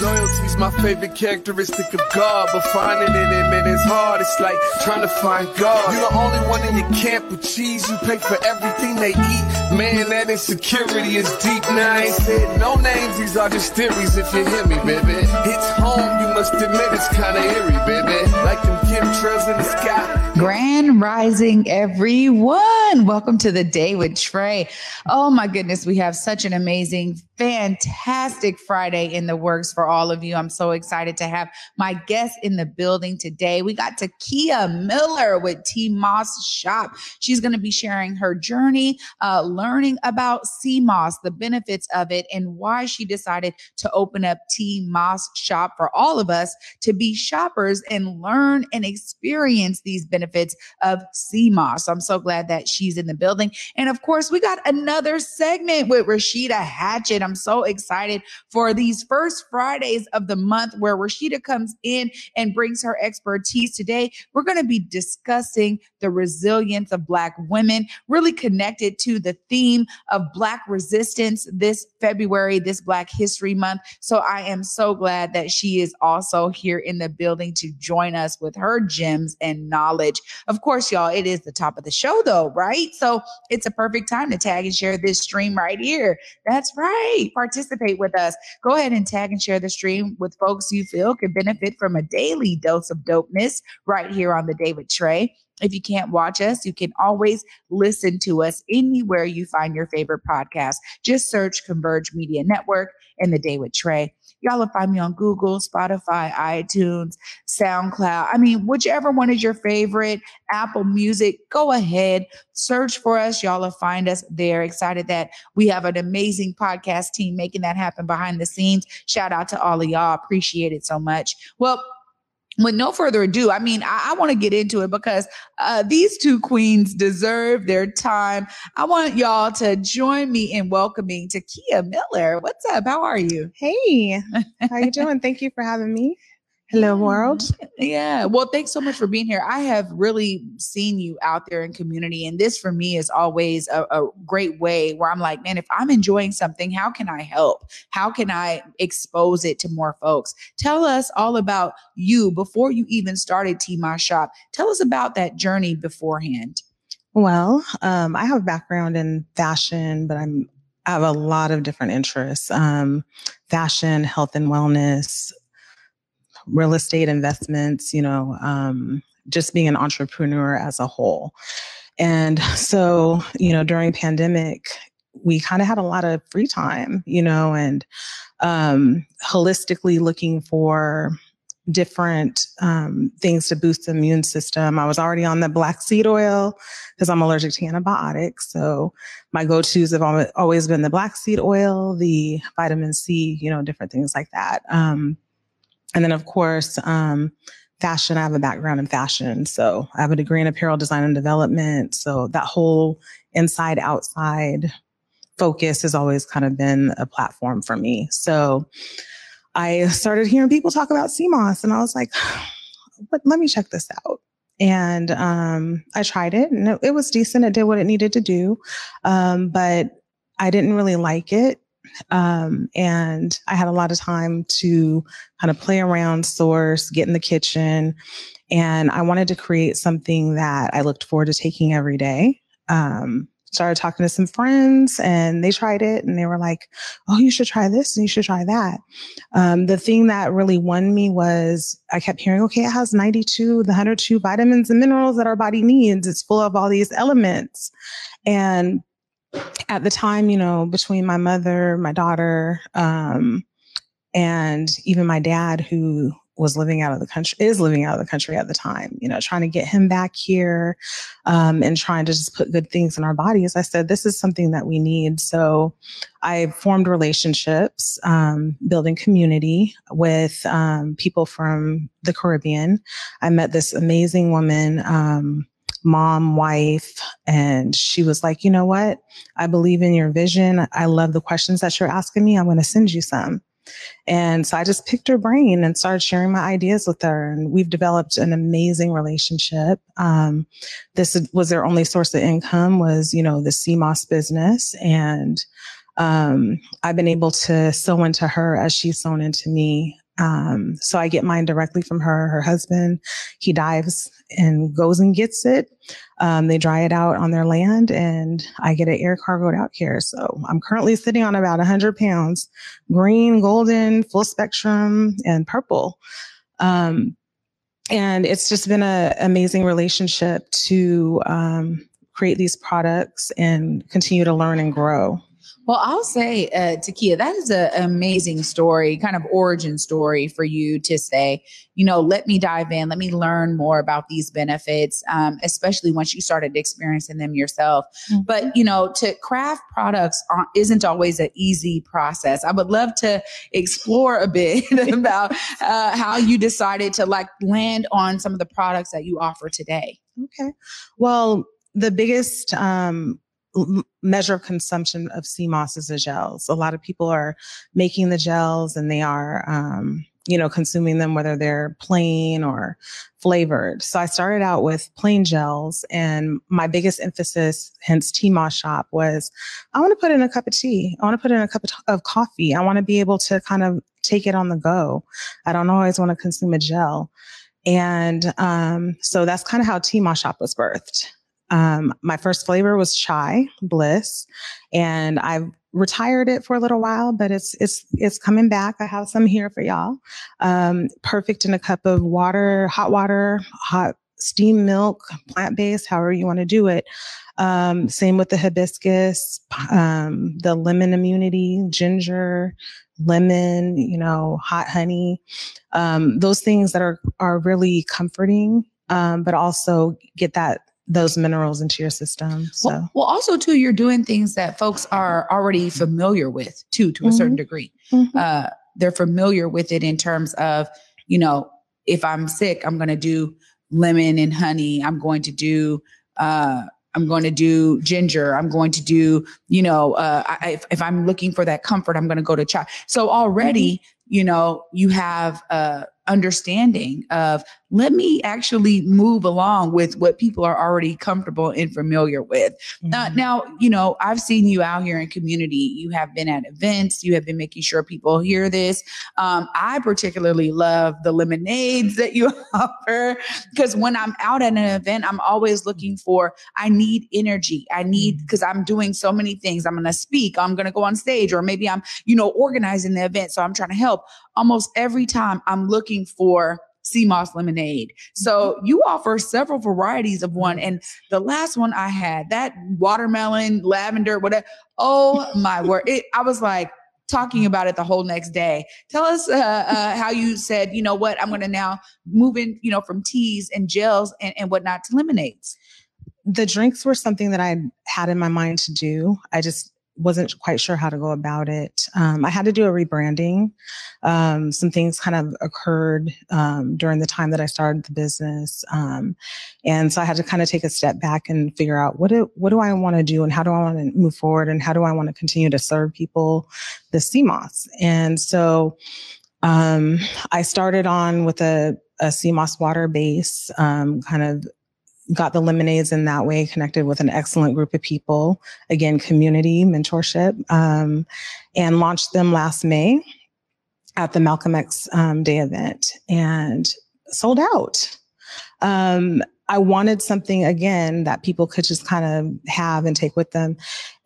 Loyalty's my favorite characteristic of God, but finding it in it is hard. It's like trying to find God. You're the only one in your camp with cheese. You pay for everything they eat. Man, that insecurity is deep. Now I ain't said no names. These are just theories. If you hear me, baby, it's home. You must admit it's kinda eerie, baby. Like them chemtrails in the sky. Grand Rising, everyone. Welcome to the day with Trey. Oh my goodness, we have such an amazing, fantastic Friday in the works for all of you. I'm so excited to have my guest in the building today. We got Takia Miller with Tea Moss Shop. She's going to be sharing her journey, uh, learning about moss, the benefits of it, and why she decided to open up Tea Moss Shop for all of us to be shoppers and learn and experience these benefits of moss. So I'm so glad that she's in the building. And of course, we got another segment with Rashida Hatchett. I'm so excited for these first Fridays of the month where Rashida comes in and brings her expertise. Today, we're going to be discussing the resilience of Black women, really connected to the theme of Black resistance this February, this Black History Month. So I am so glad that she is also here in the building to join us with her gems and knowledge. Of course, y'all, it is the top of the show, though, right? So it's a perfect time to tag and share this stream right here. That's right. Participate with us. Go ahead and tag and share the stream with folks you feel could benefit from a daily dose of dopeness right here on the with Trey. If you can't watch us, you can always listen to us anywhere you find your favorite podcast. Just search Converge Media Network and The Day with Trey. Y'all will find me on Google, Spotify, iTunes, SoundCloud. I mean, whichever one is your favorite, Apple Music, go ahead, search for us. Y'all will find us there. Excited that we have an amazing podcast team making that happen behind the scenes. Shout out to all of y'all. Appreciate it so much. Well, with no further ado, I mean, I, I want to get into it because uh, these two queens deserve their time. I want y'all to join me in welcoming Takia Miller. What's up? How are you? Hey, how you doing? Thank you for having me. Hello, world. Yeah. Well, thanks so much for being here. I have really seen you out there in community. And this for me is always a, a, great way where I'm like, man, if I'm enjoying something, how can I help? How can I expose it to more folks? Tell us all about you before you even started Tea Moss Shop. Tell us about that journey beforehand. Well, um, I have a background in fashion, but I'm I have a lot of different interests. Um, fashion, health and wellness, real estate investments, you know, um, just being an entrepreneur as a whole. And so, you know, during pandemic, we kind of had a lot of free time, you know, and um, holistically looking for different um, things to boost the immune system. I was already on the black seed oil because I'm allergic to antibiotics. So my go-tos have always been the black seed oil, the vitamin C, you know, different things like that. Um, and then, of course, um, fashion. I have a background in fashion. So I have a degree in apparel design and development. So that whole inside outside focus has always kind of been a platform for me. So I started hearing people talk about moss and I was like, but let me check this out. And um, I tried it and it, it, was decent. It did what it needed to do. Um, but I didn't really like it. Um, and I had a lot of time to kind of play around, source, get in the kitchen. And I wanted to create something that I looked forward to taking every day. Um, started talking to some friends and they tried it and they were like, Oh, you should try this and you should try that. Um, the thing that really won me was I kept hearing, okay, it has 92, the 102 vitamins and minerals that our body needs. It's full of all these elements. And at the time, you know, between my mother, my daughter, um, and even my dad, who was living out of the country, is living out of the country at the time, you know, trying to get him back here um, and trying to just put good things in our bodies. I said, this is something that we need. So I formed relationships, um, building community with um, people from the Caribbean. I met this amazing woman um, mom, wife. And she was like, you know what? I believe in your vision. I love the questions that you're asking me. I'm going to send you some. And so I just picked her brain and started sharing my ideas with her. And we've developed an amazing relationship. Um, this was their only source of income was, you know, the sea moss business. And um, I've been able to sew into her as she's sewn into me. Um, so I get mine directly from her. Her husband, he dives and goes and gets it. Um, they dry it out on their land, and I get it air cargoed out here. So I'm currently sitting on about 100 pounds, green, golden, full spectrum, and purple. Um, and it's just been an amazing relationship to um, create these products and continue to learn and grow. Well, I'll say, uh, Takia, that is an amazing story, kind of origin story for you to say, you know, let me dive in, let me learn more about these benefits, um, especially once you started experiencing them yourself. Mm-hmm. But, you know, to craft products isn't always an easy process. I would love to explore a bit about uh, how you decided to like land on some of the products that you offer today. Okay. Well, the biggest um, measure consumption of sea moss is the gels. A lot of people are making the gels and they are, um, you know, consuming them whether they're plain or flavored. So I started out with plain gels and my biggest emphasis, hence Tea Moss Shop, was I want to put in a cup of tea. I want to put in a cup of, of coffee. I want to be able to kind of take it on the go. I don't always want to consume a gel. And um, so that's kind of how Tea Moss Shop was birthed. Um, my first flavor was chai bliss, and I've retired it for a little while, but it's it's it's coming back. I have some here for y'all. Um, perfect in a cup of water, hot water, hot steam milk, plant based, however you want to do it. Um, same with the hibiscus, um, the lemon immunity, ginger, lemon, you know, hot honey. Um, those things that are are really comforting, um, but also get that those minerals into your system. So. Well, well, also too, you're doing things that folks are already familiar with too, to a mm-hmm. certain degree. Mm-hmm. Uh, they're familiar with it in terms of, you know, if I'm sick, I'm going to do lemon and honey. I'm going to do, uh, I'm going to do ginger. I'm going to do, you know, uh, I, if, if, I'm looking for that comfort, I'm going to go to chai. So already, mm-hmm. you know, you have, a understanding of let me actually move along with what people are already comfortable and familiar with. Mm-hmm. Uh, now, you know, I've seen you out here in community. You have been at events. You have been making sure people hear this. Um, I particularly love the lemonades that you offer because when I'm out at an event, I'm always looking for, I need energy. I need, because mm-hmm. I'm doing so many things. I'm going to speak. I'm going to go on stage, or maybe I'm, you know, organizing the event. So I'm trying to help. Almost every time I'm looking for sea moss lemonade. So mm-hmm. you offer several varieties of one. And the last one I had, that watermelon, lavender, whatever. Oh my word. It, I was like, talking about it the whole next day. Tell us uh, uh, how you said, you know what, I'm going to now move in, you know, from teas and gels and, and whatnot to lemonades. The drinks were something that I had in my mind to do. I just wasn't quite sure how to go about it. Um, I had to do a rebranding. Um, some things kind of occurred um, during the time that I started the business, um, and so I had to kind of take a step back and figure out what do what do I want to do and how do I want to move forward and how do I want to continue to serve people the moss. And so um, I started on with a a moss water base, um, kind of got the lemonades in that way, connected with an excellent group of people. Again, community mentorship, um, and launched them last May at the Malcolm X um, Day event and sold out. Um, I wanted something again that people could just kind of have and take with them.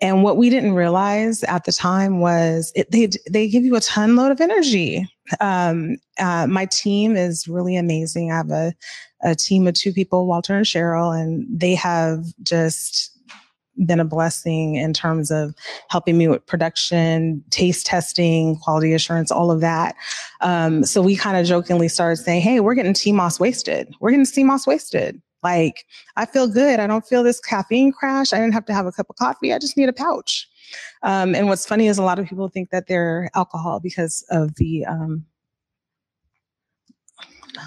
And what we didn't realize at the time was it, they they give you a ton load of energy. Um, uh, my team is really amazing. I have a a team of two people, Walter and Cheryl, and they have just been a blessing in terms of helping me with production, taste testing, quality assurance, all of that. Um, so we kind of jokingly started saying, Hey, we're getting Tea Moss wasted. We're getting Moss wasted. Like, I feel good. I don't feel this caffeine crash. I didn't have to have a cup of coffee. I just need a pouch. Um, and what's funny is a lot of people think that they're alcohol because of the um,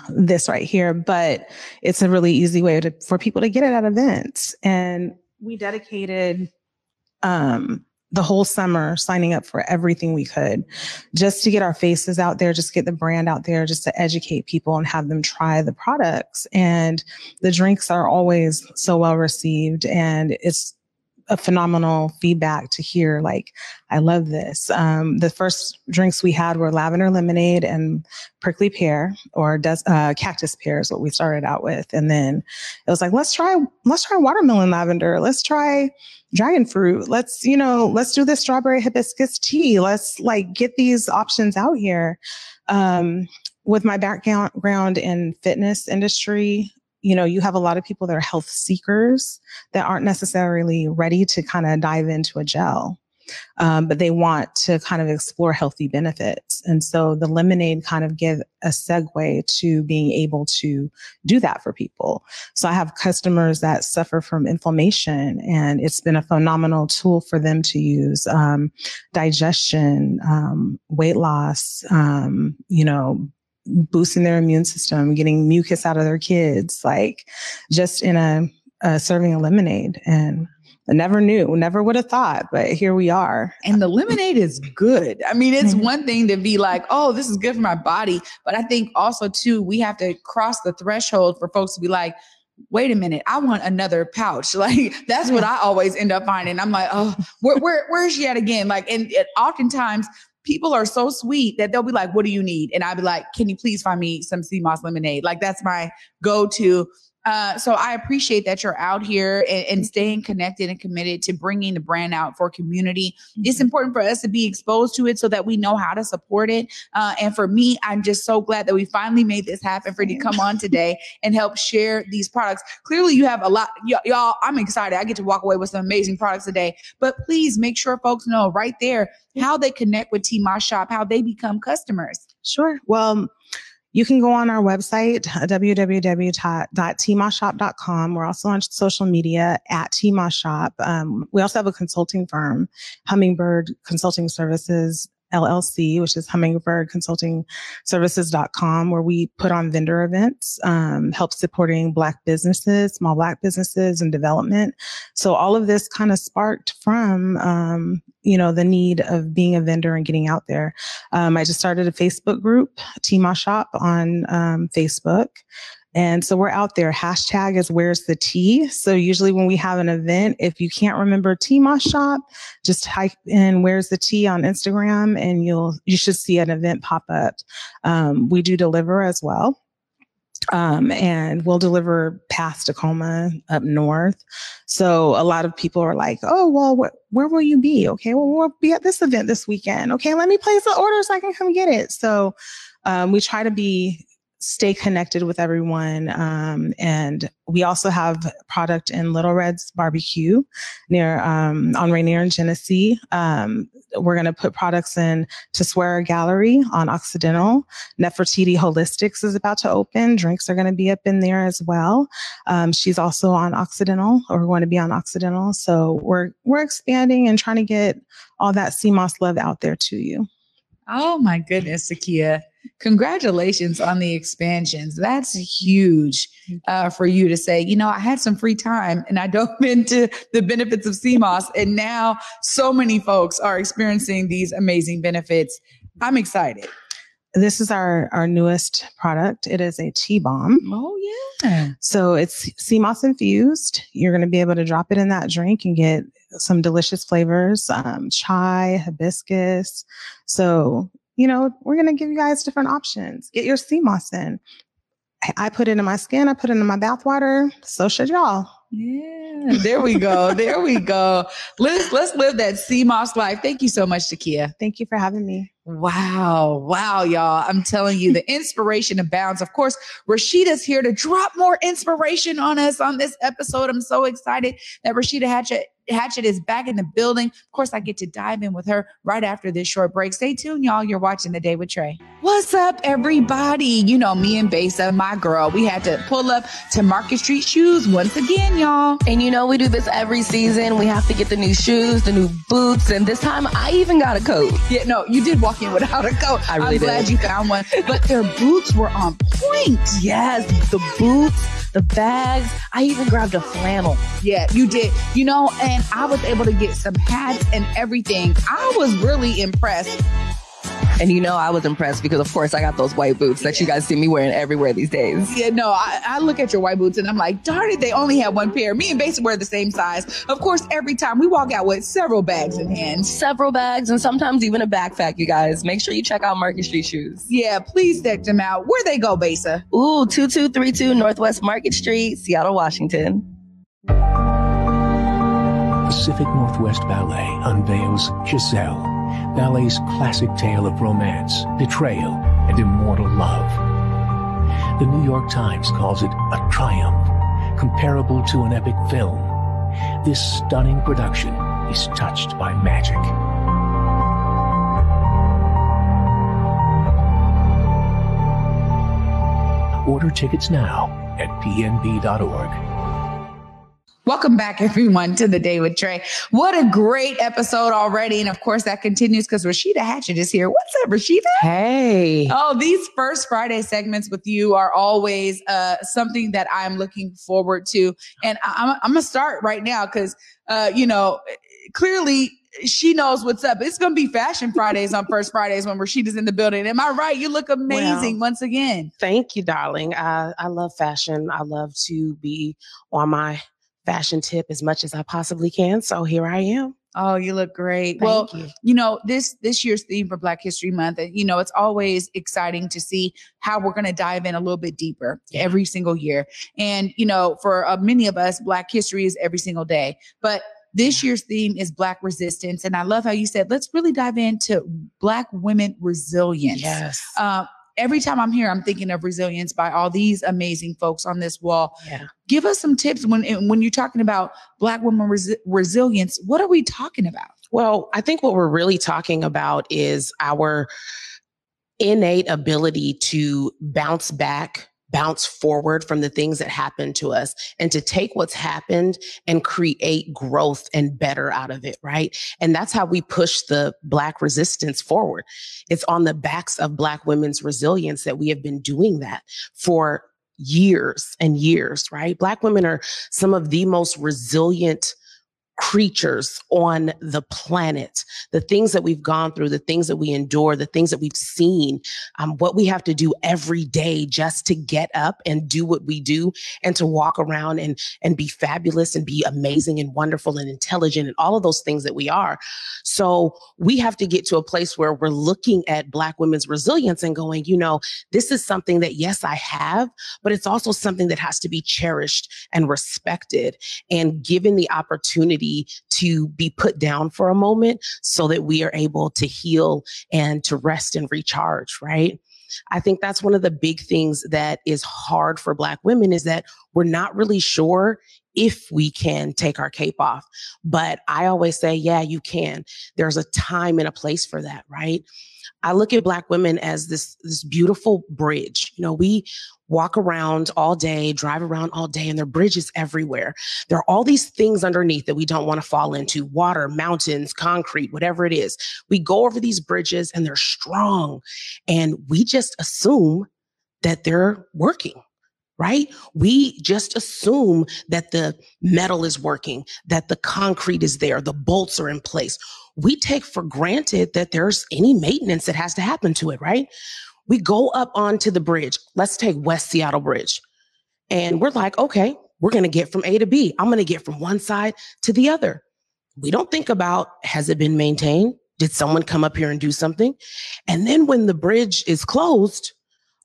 this right here, but it's a really easy way to, for people to get it at events. And we dedicated um, the whole summer signing up for everything we could just to get our faces out there, just get the brand out there, just to educate people and have them try the products. And the drinks are always so well received. And it's a phenomenal feedback to hear like i love this. Um, the first drinks we had were lavender lemonade and prickly pear or des- uh, cactus pear is what we started out with. And then it was like let's try let's try watermelon lavender. Let's try dragon fruit. Let's you know let's do this strawberry hibiscus tea. Let's like get these options out here. Um, with my background in fitness industry you know, you have a lot of people that are health seekers that aren't necessarily ready to kind of dive into a gel. Um, but they want to kind of explore healthy benefits. And so the lemonade kind of give a segue to being able to do that for people. So I have customers that suffer from inflammation and it's been a phenomenal tool for them to use, um, digestion, um, weight loss, um, you know, boosting their immune system, getting mucus out of their kids, like just in a, a serving of lemonade. And I never knew, never would have thought, but here we are. And the lemonade is good. I mean, it's mm-hmm. one thing to be like, oh, this is good for my body. But I think also, too, we have to cross the threshold for folks to be like, wait a minute, I want another pouch. Like that's what I always end up finding. I'm like, oh, where, where, where's she at again? Like, and it, oftentimes people are so sweet that they'll be like, what do you need? And I'll be like, can you please find me some sea moss lemonade? Like that's my go-to uh, so I appreciate that you're out here and, and, staying connected and committed to bringing the brand out for community. Mm-hmm. It's important for us to be exposed to it so that we know how to support it. Uh, and for me, I'm just so glad that we finally made this happen for you to come on today and help share these products. Clearly, you have a lot, y- y'all. I'm excited. I get to walk away with some amazing products today. But please make sure folks know right there how they connect with Moss Shop, how they become customers. Sure. Well, you can go on our website, www.tmoshop.com. We're also on social media at tmoshop. Um, we also have a consulting firm, Hummingbird Consulting Services LLC, which is Hummingbird Consulting Services.com, where we put on vendor events, um, help supporting Black businesses, small Black businesses and development. So all of this kind of sparked from, um, you know, the need of being a vendor and getting out there. Um, I just started a Facebook group, Moss Shop on um, Facebook. And so we're out there. Hashtag is where's the tea. So usually when we have an event, if you can't remember Tea Moss Shop, just type in where's the tea on Instagram and you'll, you should see an event pop up. Um, we do deliver as well. Um, and we'll deliver past Tacoma up north. So a lot of people are like, oh, well, wh- where will you be? Okay, well, we'll be at this event this weekend. Okay, let me place the order so I can come get it. So um, we try to be stay connected with everyone. Um, and we also have product in Little Red's Barbecue near um, on Rainier and Genesee. Um, we're going to put products in Tesoro Gallery on Occidental. Nefertiti Holistics is about to open. Drinks are going to be up in there as well. Um, she's also on Occidental, or going to be on Occidental. So we're we're expanding and trying to get all that moss love out there to you. Oh my goodness, Takia congratulations on the expansions. That's huge uh, for you to say, you know, I had some free time and I dove into the benefits of sea moss. And now so many folks are experiencing these amazing benefits. I'm excited. This is our, our newest product. It is a tea bomb. Oh, yeah. So it's sea moss infused. You're going to be able to drop it in that drink and get some delicious flavors um, chai, hibiscus. So you know, we're going to give you guys different options. Get your sea moss in. I put it in my skin. I put it in my bathwater. So should y'all. Yeah, there we go. there we go. Let's let's live that sea moss life. Thank you so much, Takia. Thank you for having me. Wow. Wow, y'all. I'm telling you, the inspiration abounds. Of course, Rashida's here to drop more inspiration on us on this episode. I'm so excited that Rashida Hatchett Hatchett is back in the building. Of course, I get to dive in with her right after this short break. Stay tuned, y'all. You're watching The Day with Trey. What's up, everybody? You know, me and Besa, my girl, we had to pull up to Market Street Shoes once again, y'all. And you know, we do this every season. We have to get the new shoes, the new boots, and this time I even got a coat. Yeah, no, you did walk in without a coat. I really I'm glad did. you found one. But their boots were on point. Yes, the boots, the bags. I even grabbed a flannel. Yeah, you did. You know, and I was able to get some hats and everything. I was really impressed And you know, I was impressed because, of course, I got those white boots that you guys see me wearing everywhere these days. Yeah, no, I, I look at your white boots and I'm like, darn it, they only have one pair. Me and Basic wear the same size. Of course, every time we walk out with several bags in hand. Several bags and sometimes even a backpack, you guys. Make sure you check out Market Street Shoes. Yeah, please check them out. Where they go, Basa? Ooh, 2232 Northwest Market Street, Seattle, Washington. Pacific Northwest Ballet unveils Giselle, ballet's classic tale of romance, betrayal, and immortal love. The New York Times calls it a triumph, comparable to an epic film. This stunning production is touched by magic. Order tickets now at pnb.org. Welcome back, everyone, to the day with Trey. What a great episode already. And of course, that continues because Rashida Hatchett is here. What's up, Rashida? Hey. Oh, these first Friday segments with you are always uh, something that I'm looking forward to. And I- I'm, I'm going to start right now because, uh, you know, clearly she knows what's up. It's going to be Fashion Fridays on First Fridays when Rashida's in the building. Am I right? You look amazing Well, once again. Thank you, darling. I, I love fashion. I love to be on my fashion tip as much as I possibly can. So here I am. Oh, you look great. Thank well, you. you know this this year's theme for black history month and you know it's always exciting to see how we're going to dive in a little bit deeper Yeah. every single year and you know for uh, many of us black history is every single day but this year's theme is black resistance and i love how you said let's really dive into black women resilience Yes. uh, every time i'm here i'm thinking of resilience by all these amazing folks on this wall yeah. give us some tips when when you're talking about black women resi- resilience what are we talking about Well, I think what we're really talking about is our innate ability to bounce back, bounce forward from the things that happen to us and to take what's happened and create growth and better out of it, right? And that's how we push the Black resistance forward. It's on the backs of Black women's resilience that we have been doing that for years and years, right? Black women are some of the most resilient creatures on the planet. The things that we've gone through, the things that we endure, the things that we've seen, um, what we have to do every day just to get up and do what we do and to walk around and, and be fabulous and be amazing and wonderful and intelligent and all of those things that we are. So we have to get to a place where we're looking at Black women's resilience and going, you know, this is something that, yes, I have, but it's also something that has to be cherished and respected and given the opportunity to be put down for a moment so that we are able to heal and to rest and recharge, right? I think that's one of the big things that is hard for Black women is that we're not really sure if we can take our cape off. But I always say, yeah, you can. There's a time and a place for that, right? I look at Black women as this, this beautiful bridge. You know, we walk around all day, drive around all day, and there are bridges everywhere. There are all these things underneath that we don't want to fall into water, mountains, concrete, whatever it is. We go over these bridges and they're strong, and we just assume that they're working. Right? We just assume that the metal is working, that the concrete is there, the bolts are in place. We take for granted that there's any maintenance that has to happen to it, right? We go up onto the bridge. Let's take West Seattle Bridge. And we're like, okay, we're going to get from A to B. I'm going to get from one side to the other. We don't think about has it been maintained? Did someone come up here and do something? And then when the bridge is closed,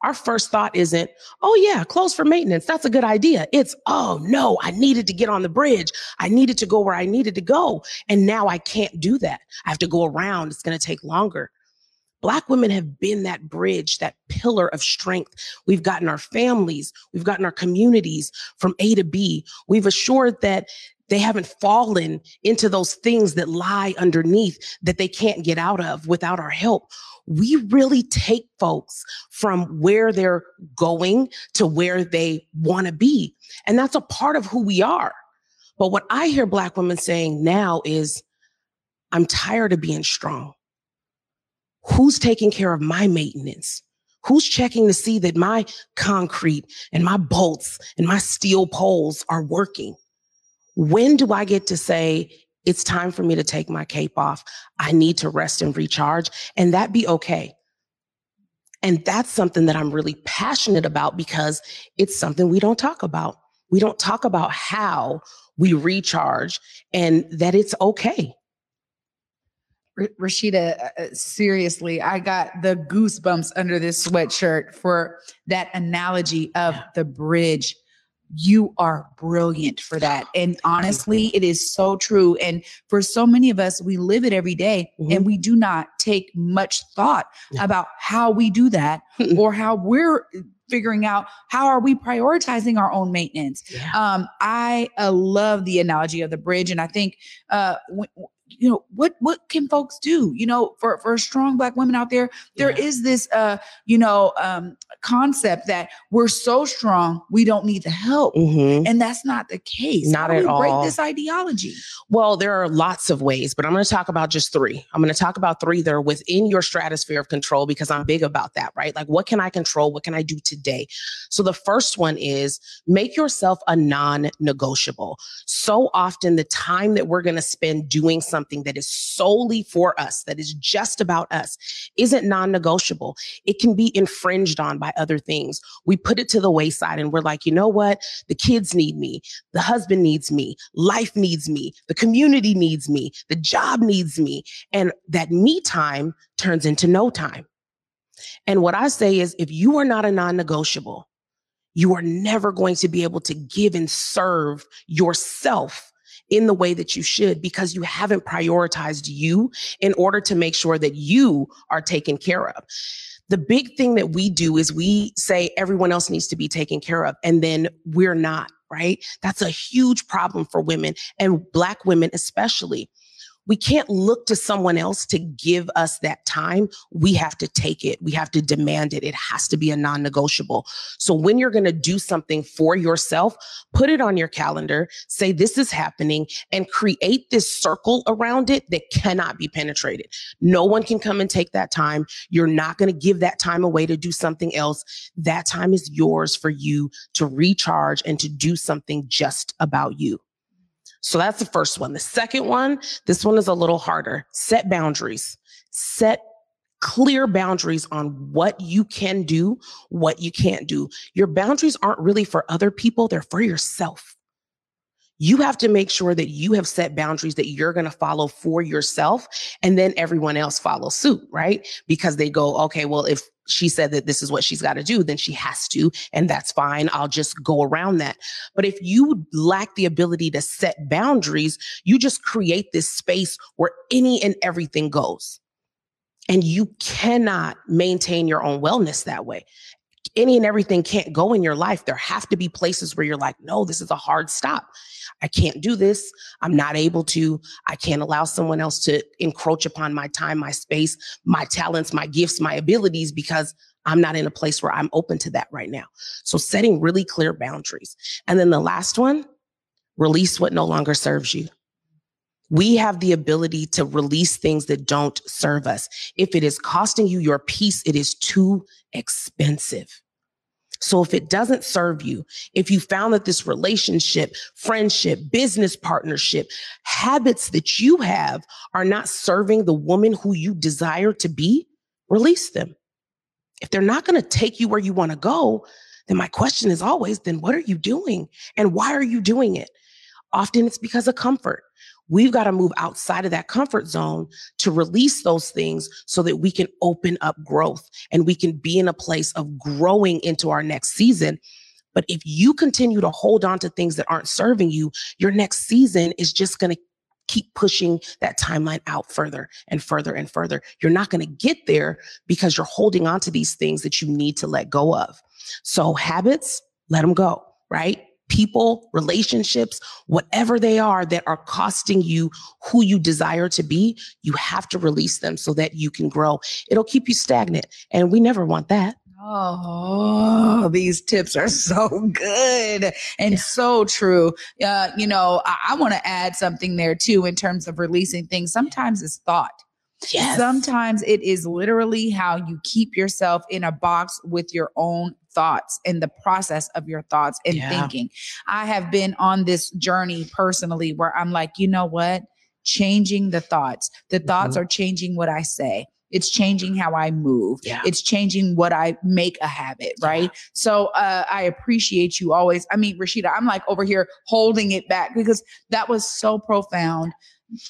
our first thought isn't, oh, yeah, close for maintenance. That's a good idea. It's, oh, no, I needed to get on the bridge. I needed to go where I needed to go. And now I can't do that. I have to go around. It's going to take longer. Black women have been that bridge, that pillar of strength. We've gotten our families, we've gotten our communities from A to B. We've assured that they haven't fallen into those things that lie underneath that they can't get out of without our help. We really take folks from where they're going to where they want to be. And that's a part of who we are. But what I hear Black women saying now is, I'm tired of being strong. Who's taking care of my maintenance? Who's checking to see that my concrete and my bolts and my steel poles are working? When do I get to say, it's time for me to take my cape off? I need to rest and recharge and that be okay. And that's something that I'm really passionate about because it's something we don't talk about. We don't talk about how we recharge and that it's okay. Rashida, uh, uh, seriously, I got the goosebumps under this sweatshirt for that analogy of the bridge. You are brilliant for that. And honestly, it is so true. And for so many of us, we live it every day mm-hmm. and we do not take much thought yeah. about how we do that or how we're figuring out how are we prioritizing our own maintenance. Yeah. Um, I uh, love the analogy of the bridge. And I think uh, w- you know what what can folks do? You know for for strong black women out there There yeah. is this uh you know um concept that we're so strong we don't need the help. Mm-hmm. and that's not the case. Not at all break this ideology? Well there are lots of ways but i'm going to talk about just three. I'm going to talk about three that are within your stratosphere of control because i'm big about that right? Like what can i control? What can i do today? So the first one is make yourself a non-negotiable. So often the time that we're going to spend doing something something that is solely for us, that is just about us, isn't non negotiable. It can be infringed on by other things. We put it to the wayside and we're like, you know what? The kids need me. The husband needs me. Life needs me. The community needs me. The job needs me. And that me time turns into no time. And what I say is if you are not a non negotiable, you are never going to be able to give and serve yourself in the way that you should because you haven't prioritized you in order to make sure that you are taken care of. The big thing that we do is we say everyone else needs to be taken care of, and then we're not, right? That's a huge problem for women and Black women, especially we can't look to someone else to give us that time. We have to take it. We have to demand it. It has to be a non negotiable. So when you're going to do something for yourself, put it on your calendar, say this is happening and create this circle around it that cannot be penetrated. No one can come and take that time. You're not going to give that time away to do something else. That time is yours for you to recharge and to do something just about you. So that's the first one. The second one, this one is a little harder. Set boundaries. Set clear boundaries on what you can do, what you can't do. Your boundaries aren't really for other people, they're for yourself you have to make sure that you have set boundaries that you're going to follow for yourself and then everyone else follows suit right? Because they go okay well if she said that this is what she's got to do then she has to and that's fine. I'll just go around that. But if you lack the ability to set boundaries you just create this space where any and everything goes. And you cannot maintain your own wellness that way any and everything can't go in your life. There have to be places where you're like, no, this is a hard stop. I can't do this. I'm not able to. I can't allow someone else to encroach upon my time, my space, my talents, my gifts, my abilities because I'm not in a place where I'm open to that right now. So setting really clear boundaries. And then the last one, release what no longer serves you. We have the ability to release things that don't serve us. If it is costing you your peace, it is too expensive. So if it doesn't serve you, if you found that this relationship, friendship, business partnership, habits that you have are not serving the woman who you desire to be, release them. If they're not going to take you where you want to go, then my question is always, then what are you doing? And why are you doing it? Often it's because of comfort. We've got to move outside of that comfort zone to release those things so that we can open up growth and we can be in a place of growing into our next season. But if you continue to hold on to things that aren't serving you, your next season is just going to keep pushing that timeline out further and further and further. You're not going to get there because you're holding on to these things that you need to let go of. So habits, let them go, right? People, relationships, whatever they are that are costing you who you desire to be, you have to release them so that you can grow. It'll keep you stagnant. And we never want that. Oh, these tips are so good and yeah. so true. Uh, you know, I, I want to add something there too in terms of releasing things. Sometimes it's thought. Yes. Sometimes it is literally how you keep yourself in a box with your own thoughts and the process of your thoughts and yeah. thinking. I have been on this journey personally where I'm like, you know what? Changing the thoughts. The thoughts mm-hmm. are changing what I say. it's changing how I move. Yeah. It's changing what I make a habit, right? So uh, I appreciate you always. I mean, Rashida, I'm like over here holding it back because that was so profound.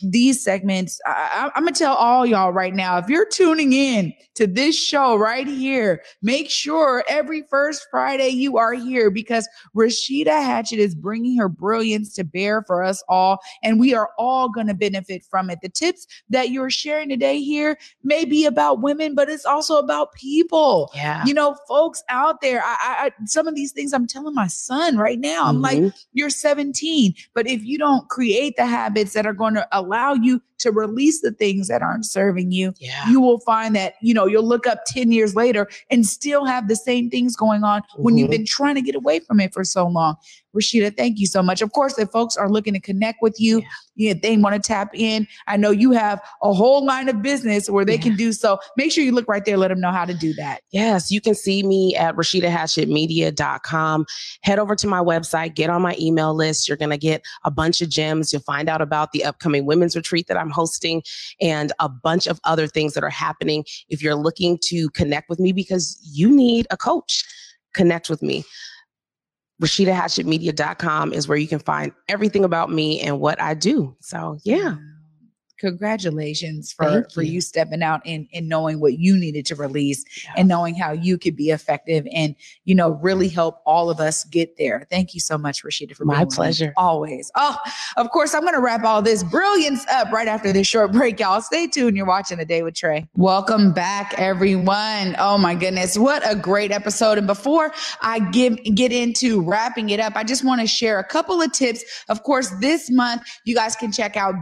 These segments, I, am gonna tell all y'all right now. If you're tuning in to this show right here, make sure every first Friday you are here because Rashida Hatchett is bringing her brilliance to bear for us all, and we are all gonna benefit from it. The tips that you're sharing today here may be about women, but it's also about people. Yeah. You know, folks out there. I, I, some of these things I'm telling my son right now. I'm like, Mhm. you're 17, but if you don't create the habits that are going to allow you to release the things that aren't serving you, yeah. you will find that, you know, you'll look up 10 years later and still have the same things going on when you've Mhm. been trying to get away from it for so long. Rashida, thank you so much. Of course, if folks are looking to connect with you, yeah. they want to tap in. I know you have a whole line of business where they Yeah. can do so. Make sure you look right there, let them know how to do that. Yes, you can see me at RashidaHatchettMedia.com. Head over to my website, get on my email list. You're going to get a bunch of gems. You'll find out about the upcoming women's retreat that I'm hosting and a bunch of other things that are happening. If you're looking to connect with me because you need a coach, connect with me. RashidaHatchettMedia.com is where you can find everything about me and what I do. So, yeah. Congratulations for, Thank for you. you stepping out and, and knowing what you needed to release Yeah. and knowing how you could be effective and, you know, really help all of us get there. Thank you so much, Rashida, for My being with me. pleasure. Always. Oh, of course, I'm going to wrap all this brilliance up right after this short break, y'all. Stay tuned. You're watching the Day with Trey. Welcome back, everyone. Oh my goodness. What a great episode. And before I give get into wrapping it up, I just want to share a couple of tips. Of course, this month, you guys can check out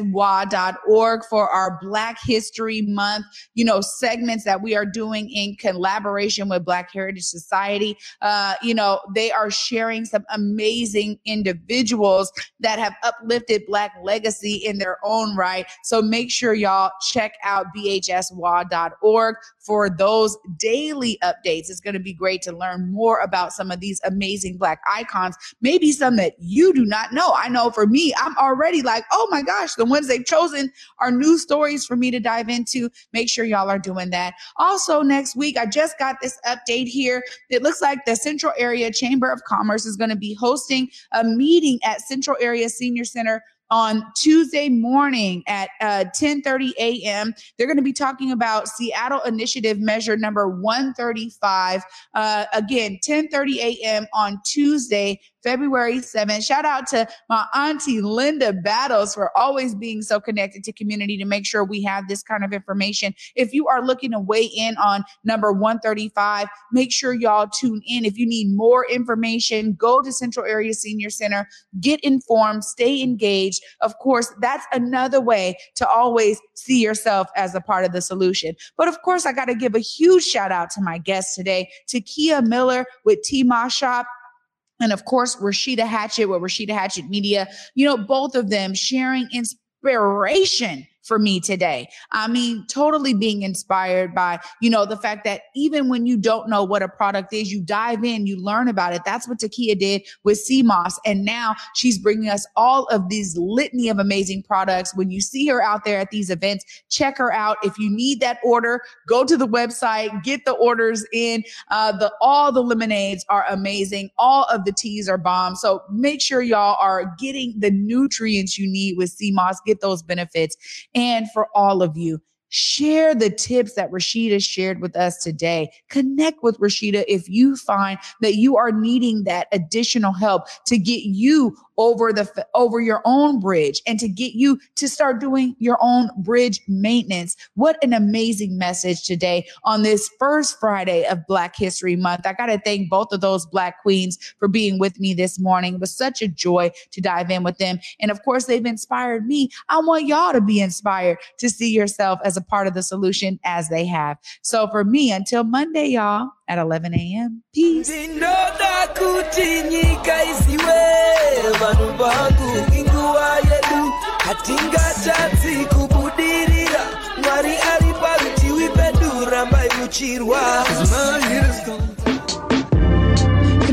bhswa.org for our Black History Month, you know, segments that we are doing in collaboration with Black Heritage Society. Uh, you know, they are sharing some amazing individuals that have uplifted Black legacy in their own right. So make sure y'all check out bhswa.org for those daily updates. It's going to be great to learn more about some of these amazing Black icons, maybe some that you do not know. I know for me, I'm already like, oh my gosh, the ones they've chosen are new stories for me to dive into. Make sure y'all are doing that. Also, next week, I just got this update here. It looks like the Central Area Chamber of Commerce is going to be hosting a meeting at Central Area Senior Center on Tuesday morning at uh, 10:30 a.m. They're going to be talking about Seattle Initiative Measure Number 135. Uh, again, 10:30 a.m. on Tuesday, February 7th. Shout out to my auntie Linda Battles for always being so connected to community to make sure we have this kind of information. If you are looking to weigh in on number 135, make sure y'all tune in. If you need more information, go to Central Area Senior Center, get informed, stay engaged. Of course, that's another way to always see yourself as a part of the solution. But of course, I got to give a huge shout out to my guest today, to Kia Miller with Tea Moss Shop. And of course, Rashida Hatchett with Rashida Hatchett Media, you know, both of them sharing inspiration for me today. I mean, totally being inspired by, you know, the fact that even when you don't know what a product is, you dive in, you learn about it. That's what Takia did with sea moss. And now she's bringing us all of these litany of amazing products. When you see her out there at these events, check her out. If you need that order, go to the website, get the orders in. Uh, the all the lemonades are amazing. All of the teas are bomb. So make sure y'all are getting the nutrients you need with sea moss. Get those benefits. For all of you, share the tips that Rashida shared with us today. Connect with Rashida if you find that you are needing that additional help to get you over the over your own bridge and to get you to start doing your own bridge maintenance. What an amazing message today on this first Friday of Black History Month. I got to thank both of those Black queens for being with me this morning. It was such a joy to dive in with them. And of course, they've inspired me. I want y'all to be inspired to see yourself as a part of the solution as they have. So for me, until Monday, y'all, at 11 a.m. Peace. mwari ari pedu rambai